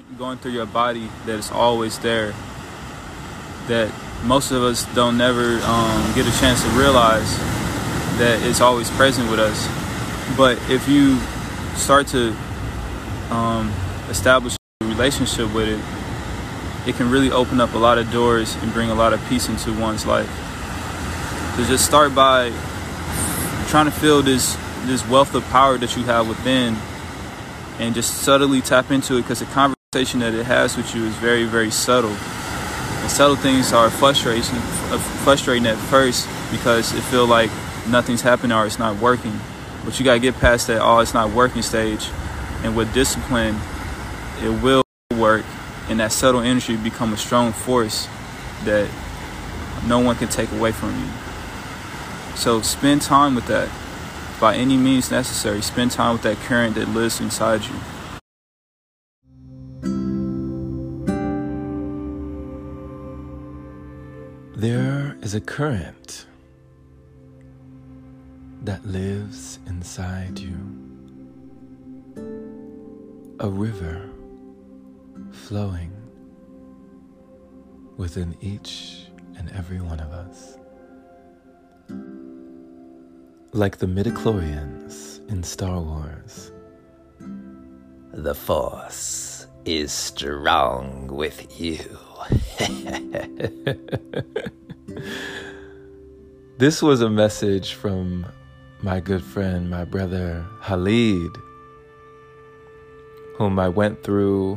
current going through your body that is always there that most of us don't never um, get a chance to realize that it's always present with us. But if you start to um, establish a relationship with it it can really open up a lot of doors and bring a lot of peace into one's life. So just start by trying to feel this this wealth of power that you have within and just subtly tap into it because the conversation that it has with you is very, very subtle. And subtle things are frustration, uh, frustrating at first because it feel like nothing's happening or it's not working. But you gotta get past that oh it's not working stage, and with discipline, it will work, and that subtle energy become a strong force that no one can take away from you. So spend time with that by any means necessary. Spend time with that current that lives inside you. There is a current that lives inside you, a river flowing within each and every one of us. Like the midichlorians in Star Wars. The Force is strong with you. this was a message from my good friend, my brother Halid, whom I went through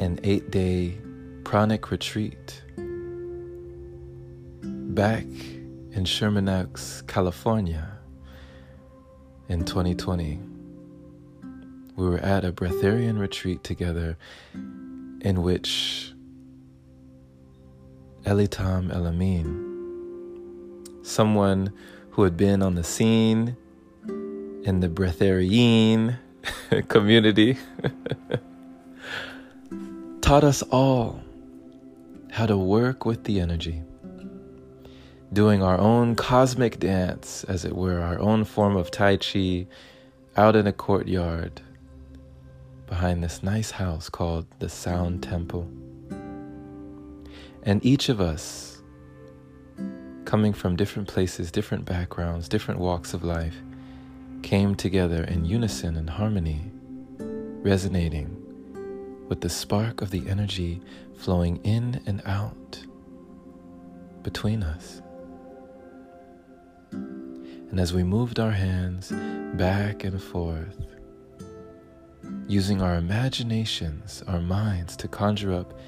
an eight day pranic retreat back in Sherman Oaks, California in 2020. We were at a breatharian retreat together in which Elitam Elamin, someone who had been on the scene in the breatharian community, taught us all how to work with the energy doing our own cosmic dance, as it were, our own form of Tai Chi out in a courtyard behind this nice house called the Sound Temple. And each of us, coming from different places, different backgrounds, different walks of life, came together in unison and harmony, resonating with the spark of the energy flowing in and out between us. And as we moved our hands back and forth, using our imaginations, our minds to conjure up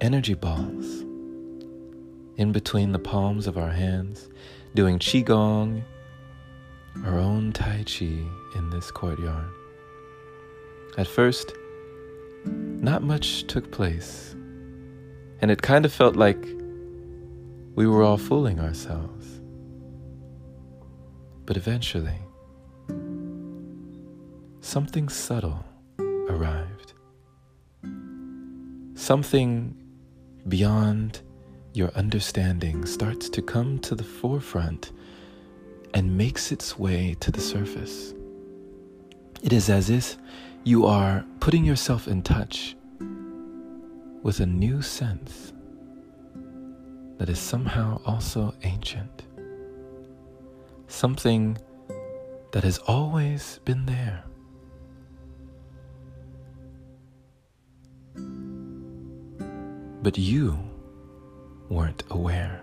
energy balls in between the palms of our hands, doing Qigong, our own Tai Chi in this courtyard. At first, not much took place, and it kind of felt like we were all fooling ourselves. But eventually, something subtle arrived. Something beyond your understanding starts to come to the forefront and makes its way to the surface. It is as if you are putting yourself in touch with a new sense that is somehow also ancient something that has always been there. But you weren't aware.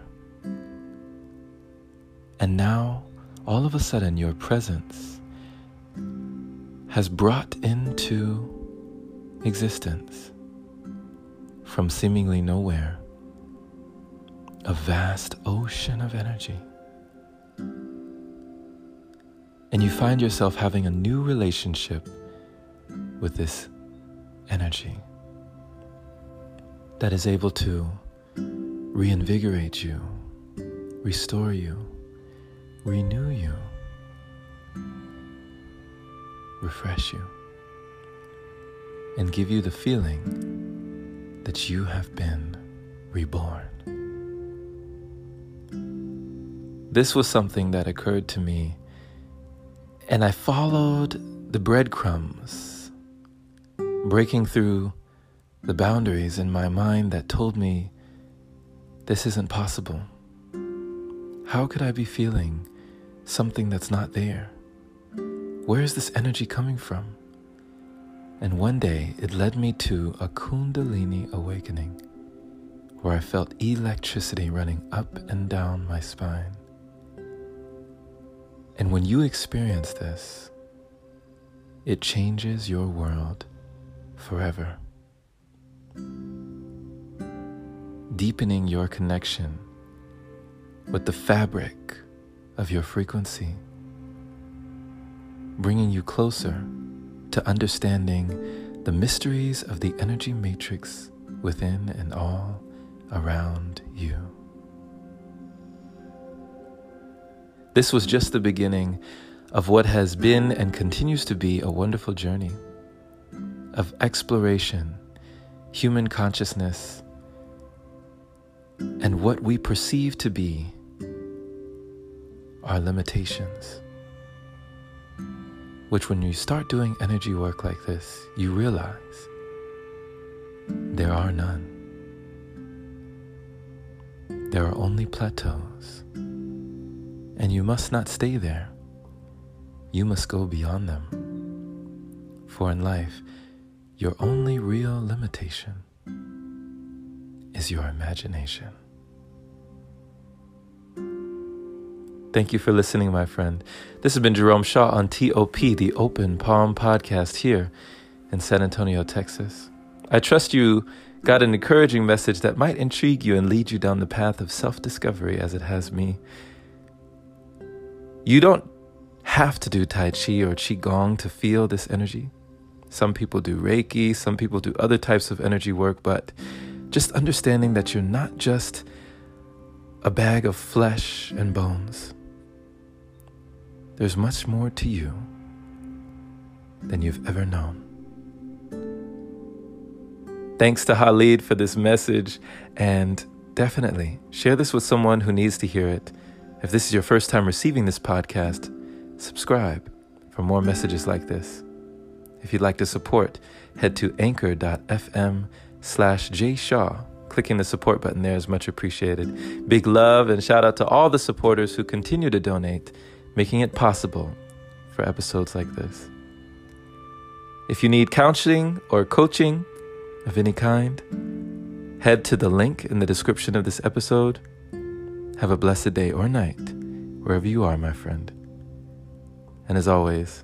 And now, all of a sudden, your presence has brought into existence from seemingly nowhere a vast ocean of energy and you find yourself having a new relationship with this energy that is able to reinvigorate you, restore you, renew you, refresh you, and give you the feeling that you have been reborn. This was something that occurred to me and I followed the breadcrumbs breaking through the boundaries in my mind that told me this isn't possible. How could I be feeling something that's not there? Where is this energy coming from? And one day it led me to a Kundalini awakening where I felt electricity running up and down my spine. And when you experience this, it changes your world forever, deepening your connection with the fabric of your frequency, bringing you closer to understanding the mysteries of the energy matrix within and all around you. This was just the beginning of what has been and continues to be a wonderful journey of exploration, human consciousness, and what we perceive to be our limitations. Which, when you start doing energy work like this, you realize there are none. There are only plateaus, and you must not stay there. You must go beyond them. For in life, your only real limitation is your imagination. Thank you for listening, my friend. This has been Jerome Shaw on TOP, the Open Palm Podcast here in San Antonio, Texas. I trust you got an encouraging message that might intrigue you and lead you down the path of self discovery as it has me. You don't have to do Tai Chi or Qigong to feel this energy. Some people do Reiki, some people do other types of energy work, but just understanding that you're not just a bag of flesh and bones. There's much more to you than you've ever known. Thanks to Halid for this message, and definitely share this with someone who needs to hear it. If this is your first time receiving this podcast, subscribe for more messages like this. If you'd like to support, head to anchor.fm slash jshaw. Clicking the support button there is much appreciated. Big love and shout out to all the supporters who continue to donate, making it possible for episodes like this. If you need counseling or coaching, of any kind, head to the link in the description of this episode. Have a blessed day or night, wherever you are, my friend. And as always,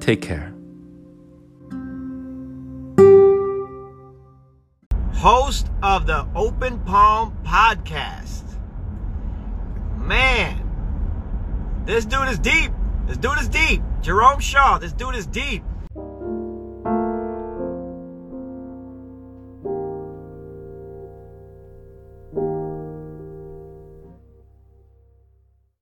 take care. Host of the Open Palm Podcast. Man, this dude is deep. This dude is deep. Jerome Shaw, this dude is deep.